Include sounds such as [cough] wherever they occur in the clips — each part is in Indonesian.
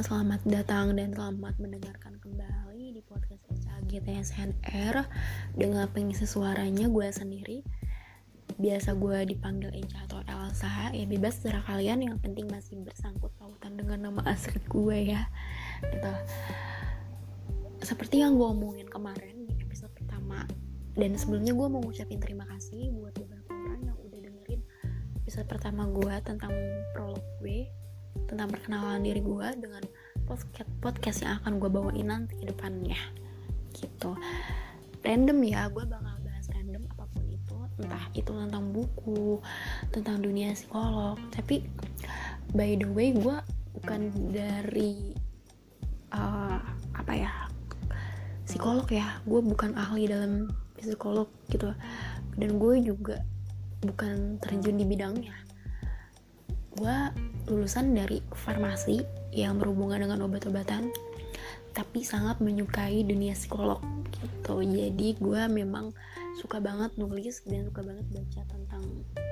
Selamat datang dan selamat mendengarkan kembali di podcast SNR dengan pengisi suaranya gue sendiri. Biasa gue dipanggil Eca atau Elsa, ya bebas secara kalian yang penting masih bersangkut pautan dengan nama asli gue ya. Gitu. Seperti yang gue omongin kemarin di episode pertama dan sebelumnya gue mau ngucapin terima kasih buat beberapa orang yang udah dengerin episode pertama gue tentang prolog gue tentang perkenalan diri gue dengan podcast podcast yang akan gue bawain nanti ke depannya. Gitu. Random ya gue bakal bahas random apa pun itu. Entah itu tentang buku tentang dunia psikolog. Tapi by the way gue bukan dari uh, apa ya psikolog ya. Gue bukan ahli dalam psikolog gitu. Dan gue juga bukan terjun di bidangnya. Gue lulusan dari farmasi yang berhubungan dengan obat-obatan tapi sangat menyukai dunia psikolog gitu. Jadi gue memang suka banget nulis dan suka banget baca tentang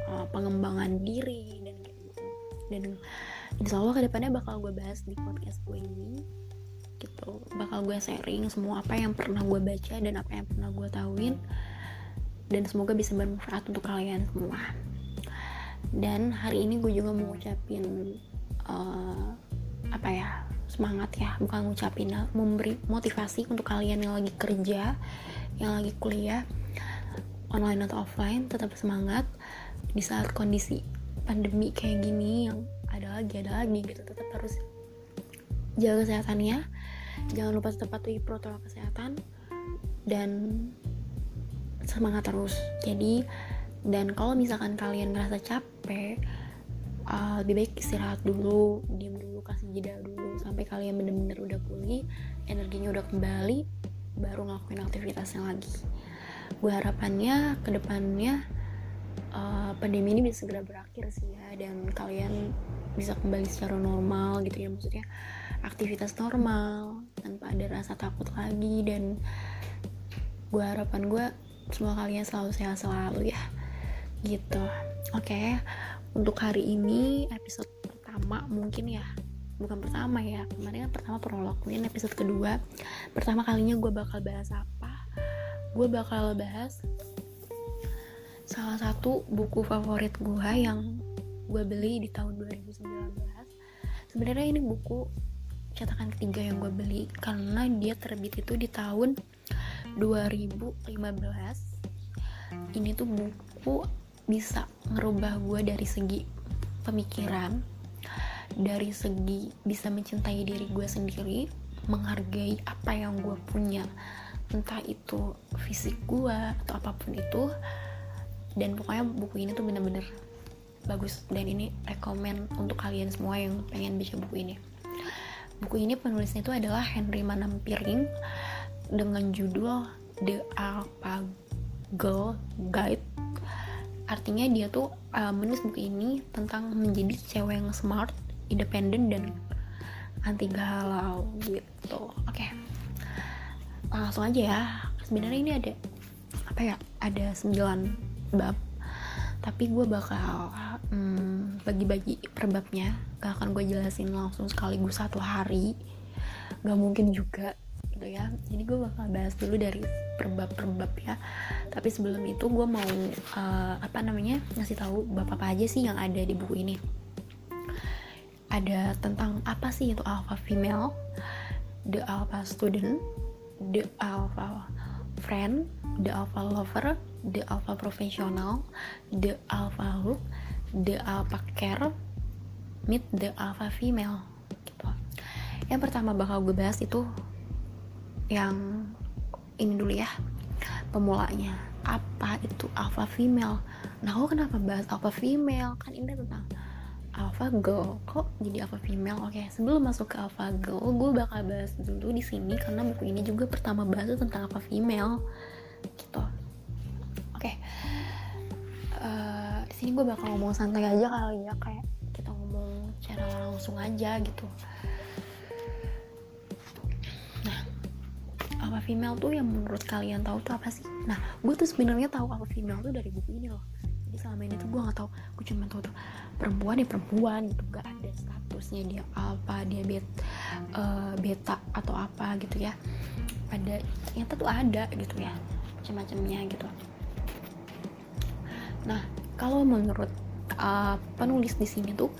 uh, pengembangan diri dan gitu. Dan insya Allah ke depannya bakal gue bahas di podcast gue ini gitu. Bakal gue sharing semua apa yang pernah gue baca dan apa yang pernah gue tahuin. Dan semoga bisa bermanfaat untuk kalian semua dan hari ini gue juga mau ngucapin uh, apa ya semangat ya. Bukan ngucapin memberi motivasi untuk kalian yang lagi kerja yang lagi kuliah online atau offline tetap semangat. Di saat kondisi pandemi kayak gini yang ada lagi ada lagi gitu tetap harus jaga kesehatannya. Jangan lupa tetap patuhi protokol kesehatan dan semangat terus. Jadi dan kalau misalkan kalian ngerasa capek uh, lebih baik istirahat dulu diam dulu kasih jeda dulu. Sampai kalian bener-bener udah pulih energinya udah kembali baru ngelakuin aktivitasnya lagi. Gue harapannya ke depannya uh, pandemi ini bisa segera berakhir sih ya dan kalian bisa kembali secara normal gitu ya. Maksudnya aktivitas normal tanpa ada rasa takut lagi. Dan gue harapan gue semua kalian selalu sehat selalu ya gitu. Oke okay. untuk hari ini episode pertama mungkin ya. Bukan pertama ya kemarin kan pertama prolog ini episode kedua. Pertama kalinya gue bakal bahas apa? Gue bakal bahas salah satu buku favorit gue yang gue beli di tahun 2019 sebenarnya ini buku cetakan ketiga yang gue beli karena dia terbit itu di tahun 2015 ini tuh buku bisa ngerubah gue dari segi pemikiran dari segi bisa mencintai diri gue sendiri menghargai apa yang gue punya entah itu fisik gue atau apa pun itu. Dan pokoknya buku ini tuh bener-bener bagus dan ini rekomend untuk kalian semua yang pengen baca buku ini. Buku ini penulisnya itu adalah Henry Manampiring dengan judul The Alpha Girl Guide artinya dia tuh uh, menulis buku ini tentang menjadi cewek yang smart independen dan anti galau gitu. Oke. Okay. langsung aja ya. Sebenarnya ini ada apa ya ada 9 bab. Tapi gue bakal hmm, bagi-bagi per babnya. Gak akan gue jelasin langsung sekaligus satu hari. Gak mungkin juga gitu ya. Jadi gue bakal bahas dulu dari perbab-perbab ya. Tapi sebelum itu gue mau uh, apa namanya ngasih tahu bapak apa aja sih yang ada di buku ini. Ada tentang apa sih itu alpha female the alpha student the alpha friend the alpha lover the alpha professional the alpha look the alpha care meet the alpha female gitu. Yang pertama bakal gue bahas itu yang ini dulu ya pemulanya. Apa itu alpha female? Nah aku kenapa bahas alpha female? Kan ini tentang alpha girl. Kok jadi alpha female? Oke sebelum masuk ke alpha girl gue bakal bahas dulu di sini karena buku ini juga pertama bahas tentang alpha female gitu. Oke. Uh, di sini gue bakal ngomong santai aja kali ya kayak kita ngomong cara langsung aja gitu apa female tuh yang menurut kalian tahu tuh apa sih? Nah gue tuh sebenarnya tahu apa female tuh dari buku ini loh. Jadi selama ini tuh gue nggak tahu. Gue cuma tahu tuh perempuan ya perempuan gitu. Gak ada status statusnya dia alpha dia bet, uh, beta atau apa gitu ya. Ada ternyata tuh ada gitu ya macam-macamnya gitu. Nah kalau menurut uh, penulis di sini tuh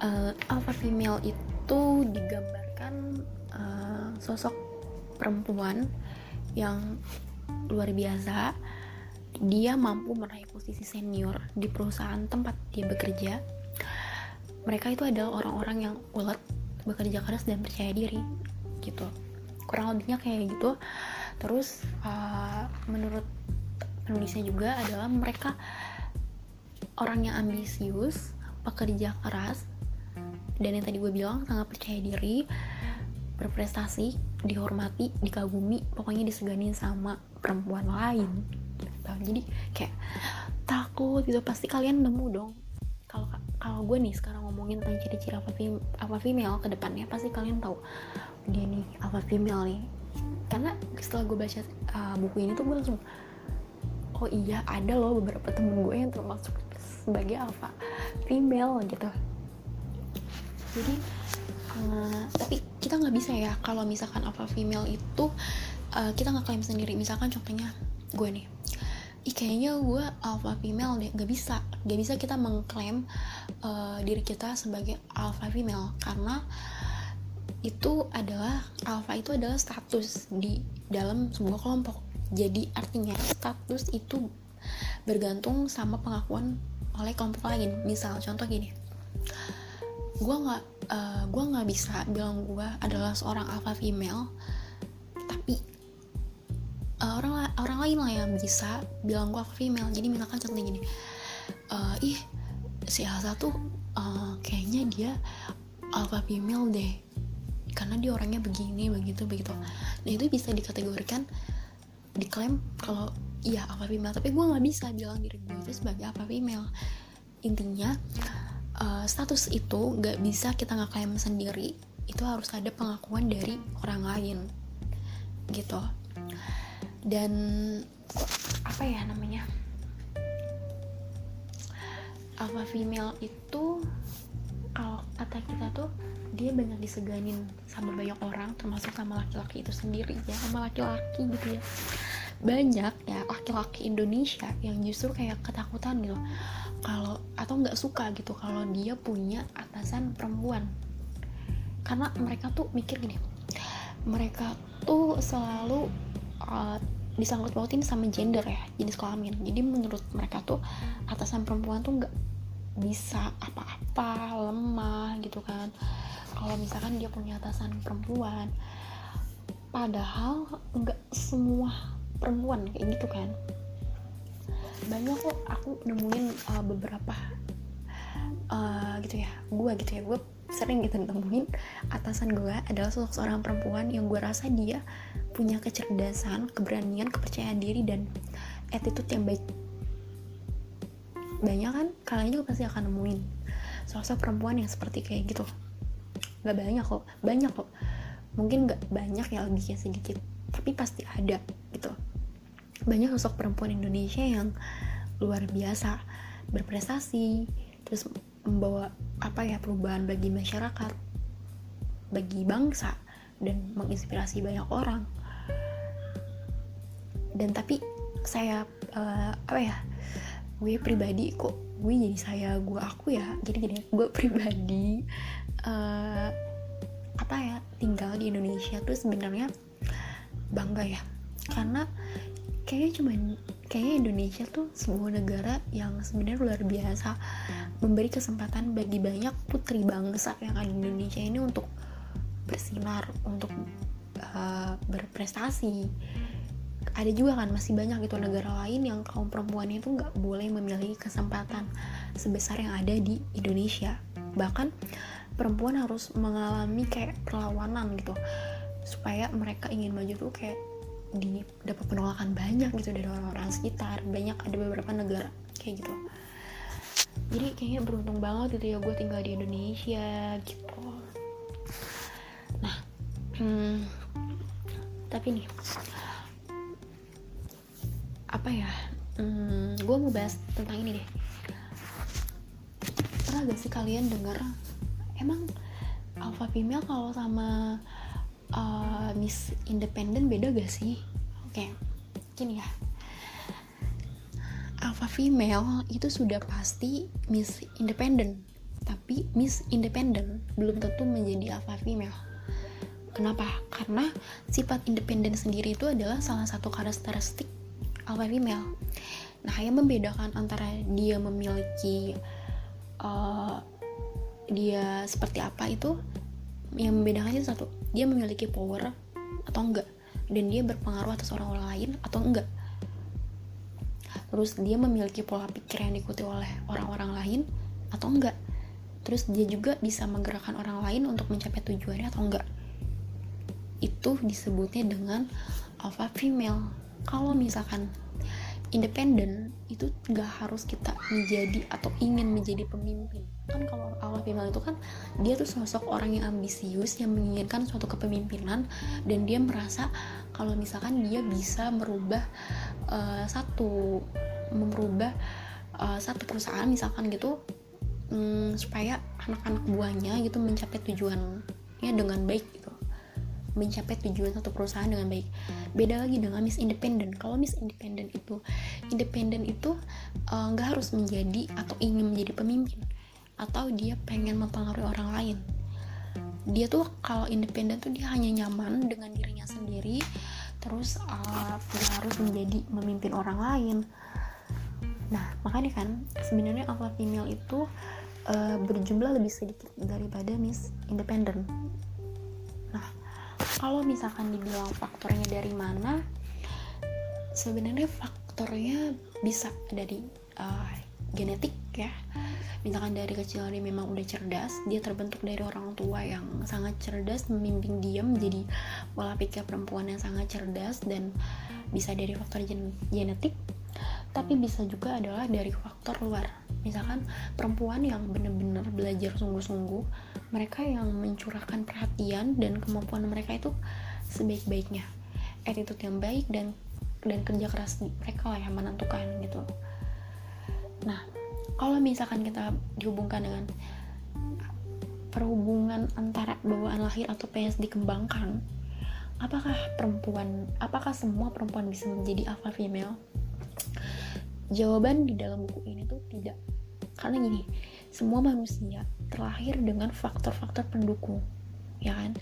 uh, alpha female itu digambarkan uh, sosok perempuan yang luar biasa dia mampu meraih posisi senior di perusahaan tempat dia bekerja. Mereka itu adalah orang-orang yang ulet bekerja keras dan percaya diri gitu. Kurang lebihnya kayak gitu. Terus uh, menurut penulisnya juga adalah mereka orang yang ambisius pekerja keras dan yang tadi gue bilang sangat percaya diri berprestasi dihormati dikagumi pokoknya diseganin sama perempuan lain gitu. Jadi kayak takut gitu. Pasti kalian nemu dong. Kalau kalau gue nih sekarang ngomongin tentang ciri-ciri apa, fem, apa female ke depannya pasti kalian tahu. Dia nih apa female nih. Karena setelah gue baca uh, buku ini tuh gue langsung oh iya ada loh beberapa temen gue yang termasuk sebagai alpha female gitu. Jadi uh, tapi kita nggak bisa ya kalau misalkan alpha female itu uh, kita nggak klaim sendiri. Misalkan contohnya gue nih. Ih, kayaknya gue alpha female deh. Nggak bisa. Nggak bisa kita mengklaim uh, diri kita sebagai alpha female. Karena itu adalah alpha itu adalah status di dalam sebuah kelompok. Jadi artinya status itu bergantung sama pengakuan oleh kelompok lain. Misal contoh gini. Gue nggak uh, gue nggak bisa bilang gue adalah seorang alpha female tapi uh, orang orang lain lah yang bisa bilang gue alpha female. Jadi misalkan contohnya gini uh, ih si Elsa tuh uh, kayaknya dia alpha female deh karena dia orangnya begini begitu begitu. Nah itu bisa dikategorikan diklaim kalau iya alpha female. Tapi gue nggak bisa bilang diri gue itu sebagai alpha female. Intinya uh, status itu nggak bisa kita ngeklaim sendiri itu harus ada pengakuan dari orang lain gitu. Dan apa ya namanya? Alpha female itu kalau kata kita tuh dia banyak diseganin sama banyak orang termasuk sama laki-laki itu sendiri ya sama laki-laki gitu ya banyak ya laki-laki Indonesia yang justru kayak ketakutan gitu. Kalau atau nggak suka gitu kalau dia punya atasan perempuan. Karena mereka tuh mikir gini mereka tuh selalu uh, disangkut pautin sama gender ya jenis kelamin. Jadi menurut mereka tuh atasan perempuan tuh nggak bisa apa-apa lemah gitu kan. Kalau misalkan dia punya atasan perempuan padahal nggak semua perempuan kayak gitu kan. Banyak kok aku nemuin uh, beberapa uh, gitu ya gue gitu ya. Gue sering gitu nemuin atasan gue adalah sosok seorang perempuan yang gue rasa dia punya kecerdasan keberanian kepercayaan diri dan attitude yang baik. Banyak kan? Kalian juga pasti akan nemuin sosok perempuan yang seperti kayak gitu. Nggak banyak kok banyak kok. Mungkin nggak banyak ya lebihnya sedikit. Tapi pasti ada banyak sosok perempuan Indonesia yang luar biasa berprestasi terus membawa apa ya perubahan bagi masyarakat bagi bangsa dan menginspirasi banyak orang. Dan tapi saya uh, apa ya gue pribadi kok gue jadi saya gue aku ya jadi gini gue [laughs] pribadi uh, apa ya tinggal di Indonesia tuh sebenarnya bangga ya. Karena kayaknya cuman kayaknya Indonesia tuh sebuah negara yang sebenarnya luar biasa. Memberi kesempatan bagi banyak putri bangsa yang ada di Indonesia ini untuk bersinar untuk uh, berprestasi. Ada juga kan masih banyak gitu negara lain yang kaum perempuan itu nggak boleh memiliki kesempatan sebesar yang ada di Indonesia. Bahkan perempuan harus mengalami kayak perlawanan gitu supaya mereka ingin maju tuh kayak di dapat penolakan banyak gitu dari orang-orang sekitar. Banyak ada beberapa negara kayak gitu. Jadi kayaknya beruntung banget gitu ya gue tinggal di Indonesia gitu. Nah hmm, tapi nih apa ya hmm, gue mau bahas tentang ini deh. Pernah gak sih kalian dengar emang alpha female kalau sama uh, miss independent beda gak sih? Oke okay. gini ya. Alpha female itu sudah pasti miss independent tapi miss independent belum tentu menjadi alpha female. Kenapa? Karena sifat independen sendiri itu adalah salah satu karakteristik alpha female. Nah yang membedakan antara dia memiliki uh, dia seperti apa itu yang membedakannya satu dia memiliki power atau enggak? Dan dia berpengaruh atas orang-orang lain atau enggak? Terus dia memiliki pola pikir yang diikuti oleh orang-orang lain atau enggak? Terus dia juga bisa menggerakkan orang lain untuk mencapai tujuannya atau enggak? Itu disebutnya dengan alpha female. Kalau misalkan independen itu gak harus kita menjadi atau ingin menjadi pemimpin. Kan kalau awal female itu kan dia tuh sosok orang yang ambisius yang menginginkan suatu kepemimpinan dan dia merasa kalau misalkan dia bisa merubah uh, satu merubah uh, satu perusahaan misalkan gitu um, supaya anak-anak buahnya gitu mencapai tujuannya dengan baik gitu mencapai tujuan satu perusahaan dengan baik. Beda lagi dengan Miss Independent. Kalau Miss Independent itu independen itu eh, nggak uh, harus menjadi atau ingin menjadi pemimpin atau dia pengen mempengaruhi orang lain. Dia tuh kalau independen tuh dia hanya nyaman dengan dirinya sendiri terus uh, harus menjadi memimpin orang lain. Nah makanya kan sebenarnya alpha female itu uh, berjumlah lebih sedikit daripada Miss Independent kalau misalkan dibilang faktornya dari mana sebenarnya faktornya bisa dari uh, genetik ya. Misalkan dari kecil dia memang udah cerdas dia terbentuk dari orang tua yang sangat cerdas membimbing dia menjadi pola pikir perempuan yang sangat cerdas dan bisa dari faktor gen genetik. Tapi bisa juga adalah dari faktor luar. Misalkan perempuan yang benar-benar belajar sungguh-sungguh mereka yang mencurahkan perhatian dan kemampuan mereka itu sebaik-baiknya. Attitude yang baik dan dan kerja keras mereka lah yang menentukan gitu. Nah kalau misalkan kita dihubungkan dengan perhubungan antara bawaan lahir atau PS dikembangkan apakah perempuan apakah semua perempuan bisa menjadi alpha female? Jawaban di dalam buku ini tuh tidak. Karena gini, semua manusia terlahir dengan faktor-faktor pendukung, ya kan?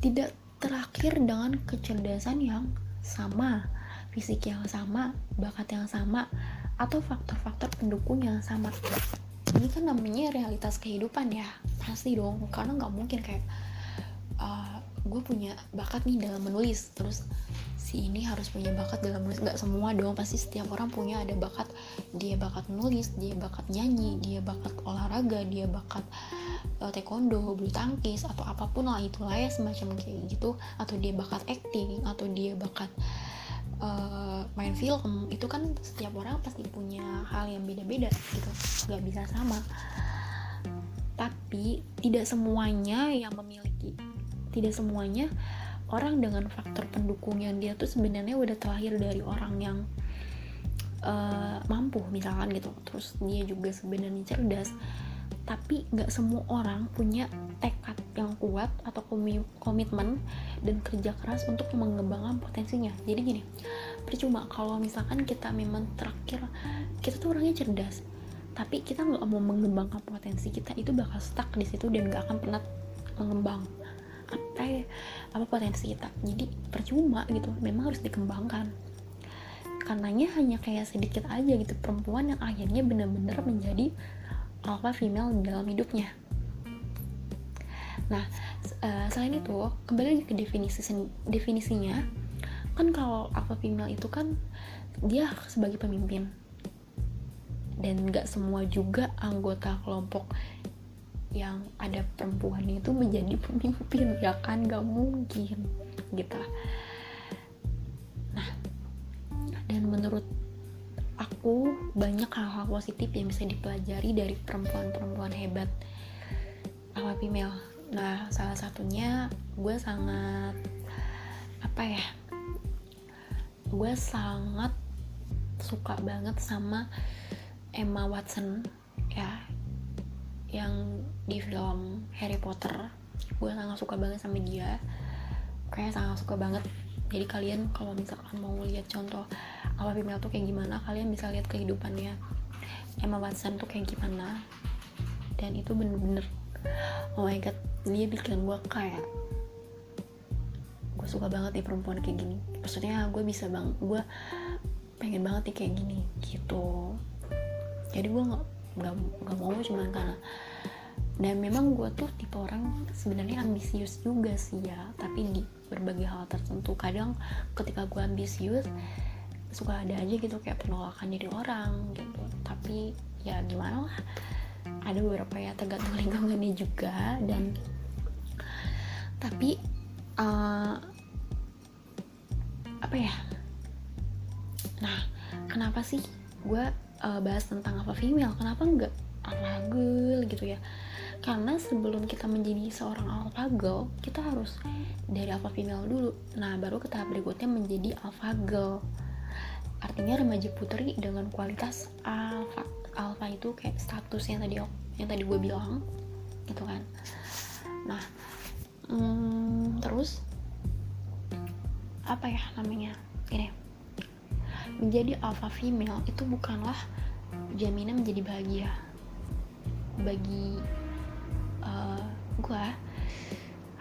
Tidak terlahir dengan kecerdasan yang sama, fisik yang sama, bakat yang sama, atau faktor-faktor pendukung yang sama. Ini kan namanya realitas kehidupan ya, pasti dong. Karena nggak mungkin kayak uh, gue punya bakat nih dalam menulis, terus si ini harus punya bakat dalam menulis. Nggak semua dong pasti setiap orang punya. Ada bakat dia bakat menulis dia bakat nyanyi dia bakat olahraga dia bakat uh, taekwondo bulu tangkis atau apa pun lah itulah ya semacam kayak gitu. Atau dia bakat acting atau dia bakat uh, main film. Itu kan setiap orang pasti punya hal yang beda-beda gitu. Nggak bisa sama. Tapi tidak semuanya yang memiliki tidak semuanya orang dengan faktor pendukung yang dia tuh sebenarnya udah terlahir dari orang yang uh, mampu misalkan gitu. Terus dia juga sebenarnya cerdas. Tapi nggak semua orang punya tekad yang kuat atau komitmen dan kerja keras untuk mengembangkan potensinya. Jadi gini percuma kalau misalkan kita memang terakhir kita tuh orangnya cerdas tapi kita nggak mau mengembangkan potensi kita itu bakal stuck di situ dan nggak akan pernah mengembang ya, apa potensi kita jadi percuma gitu. Memang harus dikembangkan. Karenanya hanya kayak sedikit aja gitu perempuan yang akhirnya benar-benar menjadi alpha female dalam hidupnya. Nah uh, selain itu kembali lagi ke definisi definisinya kan kalau alpha female itu kan dia sebagai pemimpin. Dan nggak semua juga anggota kelompok yang ada perempuan itu menjadi pemimpin ya kan? Gak mungkin gitu. Nah dan menurut aku banyak hal-hal positif yang bisa dipelajari dari perempuan-perempuan hebat apa female. Nah salah satunya gue sangat apa ya gue sangat suka banget sama Emma Watson yang di film Harry Potter gue sangat suka banget sama dia. Kayak sangat suka banget. Jadi kalian kalau misalkan mau lihat contoh apa female tuh kayak gimana kalian bisa lihat kehidupannya. Emma Watson tuh kayak gimana. Dan itu bener-bener oh my god dia bikin gue kayak gue suka banget nih perempuan kayak gini. Maksudnya gue bisa bang gue pengen banget nih kayak gini gitu. Jadi gue nggak nggak mau cuman karena dan memang gue tuh tipe orang sebenarnya ambisius juga sih ya tapi di berbagai hal tertentu. Kadang ketika gue ambisius suka ada aja gitu kayak penolakan dari orang gitu. Tapi ya gimana lah ada beberapa ya tergantung [laughs] lingkungannya juga dan tapi uh, apa ya? Nah kenapa sih gue uh, bahas tentang apa female. Kenapa enggak alpha girl gitu ya? Karena sebelum kita menjadi seorang alpha girl kita harus dari alpha female dulu. Nah baru ke tahap berikutnya menjadi alpha girl. Artinya remaja putri dengan kualitas alpha alpha itu kayak status yang tadi yang tadi gue bilang gitu kan. Nah hmm, terus apa ya namanya? Ini menjadi alpha female itu bukanlah jaminan menjadi bahagia. Bagi uh, eh, gue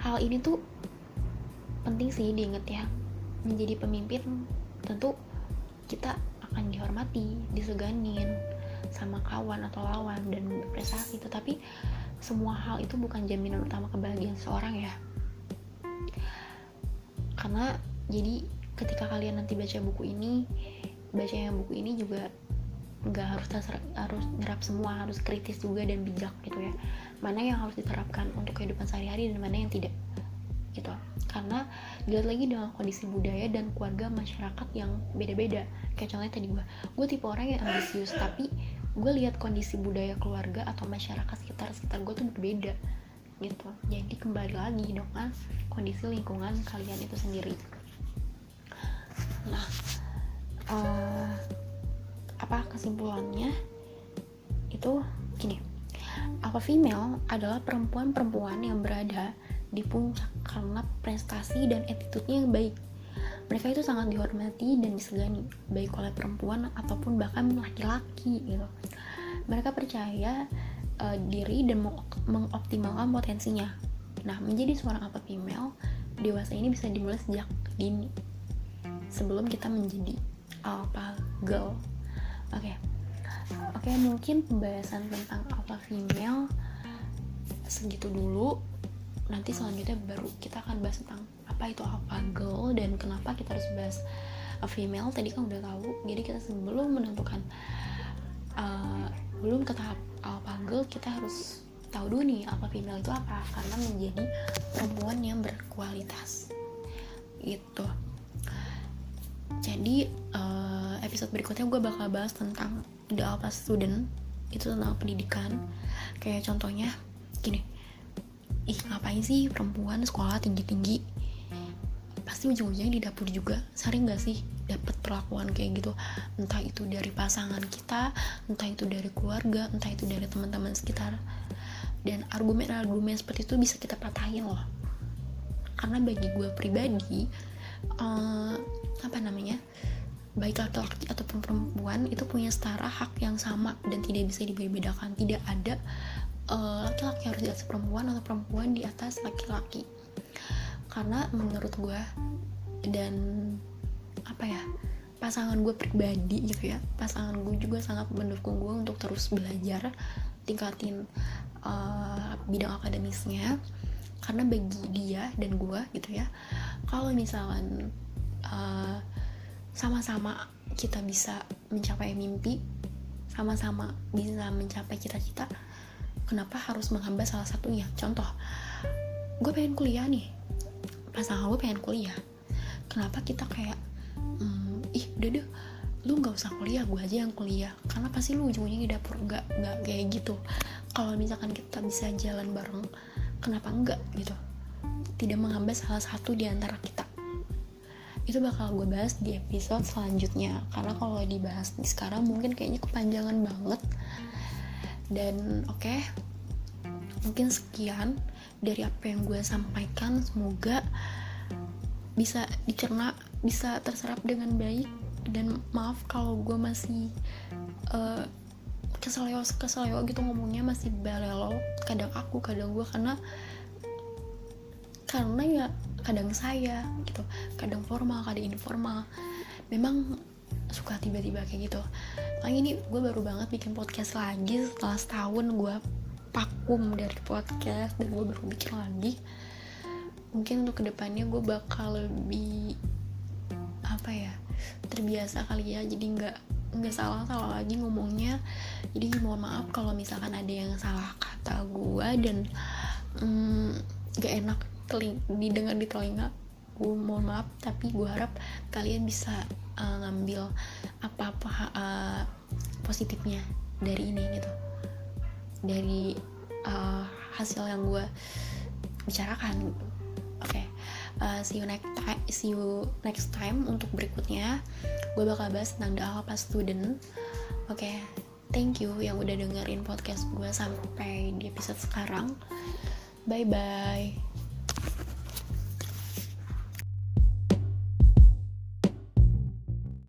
hal ini tuh penting sih diinget ya. Menjadi pemimpin tentu kita akan dihormati diseganin sama kawan atau lawan dan berprestasi. Tetapi semua hal itu bukan jaminan utama kebahagiaan seorang ya. Karena jadi ketika kalian nanti baca buku ini baca yang buku ini juga nggak harus terser, harus nyerap semua harus kritis juga dan bijak gitu ya. Mana yang harus diterapkan untuk kehidupan sehari-hari dan mana yang tidak gitu. Karena dilihat lagi dengan kondisi budaya dan keluarga masyarakat yang beda-beda. Kayak contohnya tadi gue gue tipe orang yang ambisius tapi gue lihat kondisi budaya keluarga atau masyarakat sekitar sekitar gue tuh berbeda gitu. Jadi kembali lagi dong kan kondisi lingkungan kalian itu sendiri kesimpulannya itu gini. Apa female adalah perempuan-perempuan yang berada di puncak karena prestasi dan attitude-nya yang baik. Mereka itu sangat dihormati dan disegani baik oleh perempuan ataupun bahkan laki-laki gitu. Mereka percaya uh, diri dan mengoptimalkan potensinya. Nah menjadi seorang apa female dewasa ini bisa dimulai sejak dini sebelum kita menjadi alpha girl oke. Okay. oke okay, mungkin pembahasan tentang alpha female segitu dulu. Nanti selanjutnya baru kita akan bahas tentang apa itu alpha girl dan kenapa kita harus bahas a female. Tadi kan udah tahu jadi kita sebelum menentukan uh, belum ke tahap alpha girl kita harus tahu dulu nih alpha female itu apa karena menjadi perempuan yang berkualitas. Gitu jadi uh, episode berikutnya gue bakal bahas tentang the alpha student. Itu tentang pendidikan. Kayak contohnya gini. Ih ngapain sih perempuan sekolah tinggi-tinggi? Pasti ujung-ujungnya di dapur juga. Sering gak sih dapat perlakuan kayak gitu? Entah itu dari pasangan kita entah itu dari keluarga entah itu dari teman-teman sekitar. Dan argumen-argumen seperti itu bisa kita patahin loh. Karena bagi gue pribadi uh, apa namanya baik laki-laki ataupun perempuan itu punya setara hak yang sama dan tidak bisa dibedakan. Tidak ada uh, laki-laki harus di atas perempuan atau perempuan di atas laki-laki. Karena menurut gue dan apa ya pasangan gue pribadi gitu ya pasangan gue juga sangat mendukung gue untuk terus belajar tingkatin uh, bidang akademisnya. Karena bagi dia dan gue gitu ya kalau misalkan uh, sama-sama kita bisa mencapai mimpi sama-sama bisa mencapai cita-cita kenapa harus menghambat salah satunya? Contoh gue pengen kuliah nih. Pasangan gue pengen kuliah. Kenapa kita kayak hmm, ih udah deh lu nggak usah kuliah gue aja yang kuliah. Karena pasti lu ujung-ujungnya di dapur nggak nggak kayak gitu. Kalau misalkan kita bisa jalan bareng kenapa enggak gitu? Tidak menghambat salah satu di antara kita itu bakal gue bahas di episode selanjutnya. Karena kalau dibahas di sekarang mungkin kayaknya kepanjangan banget. Dan oke. Okay, mungkin sekian dari apa yang gue sampaikan. Semoga bisa dicerna bisa terserap dengan baik. Dan maaf kalau gue masih uh, keseleo keseleo gitu ngomongnya masih balelo kadang aku kadang gue karena karena ya kadang saya gitu. Kadang formal kadang informal. Memang suka tiba-tiba kayak gitu. Makanya ini gue baru banget bikin podcast lagi setelah setahun gue vakum dari podcast dan gue baru bikin lagi. Mungkin untuk ke depannya gue bakal lebih apa ya terbiasa kali ya. Jadi nggak nggak salah salah lagi ngomongnya. Jadi mohon maaf kalau misalkan ada yang salah kata gue dan mm, gak enak teling didengar di telinga gue mohon maaf tapi gue harap kalian bisa uh, ngambil apa-apa uh, positifnya dari ini gitu dari uh, hasil yang gue bicarakan gitu oke okay. uh, see you next time see you next time untuk berikutnya gue bakal bahas tentang the alpha student oke okay. thank you yang udah dengerin podcast gue sampai di episode sekarang bye bye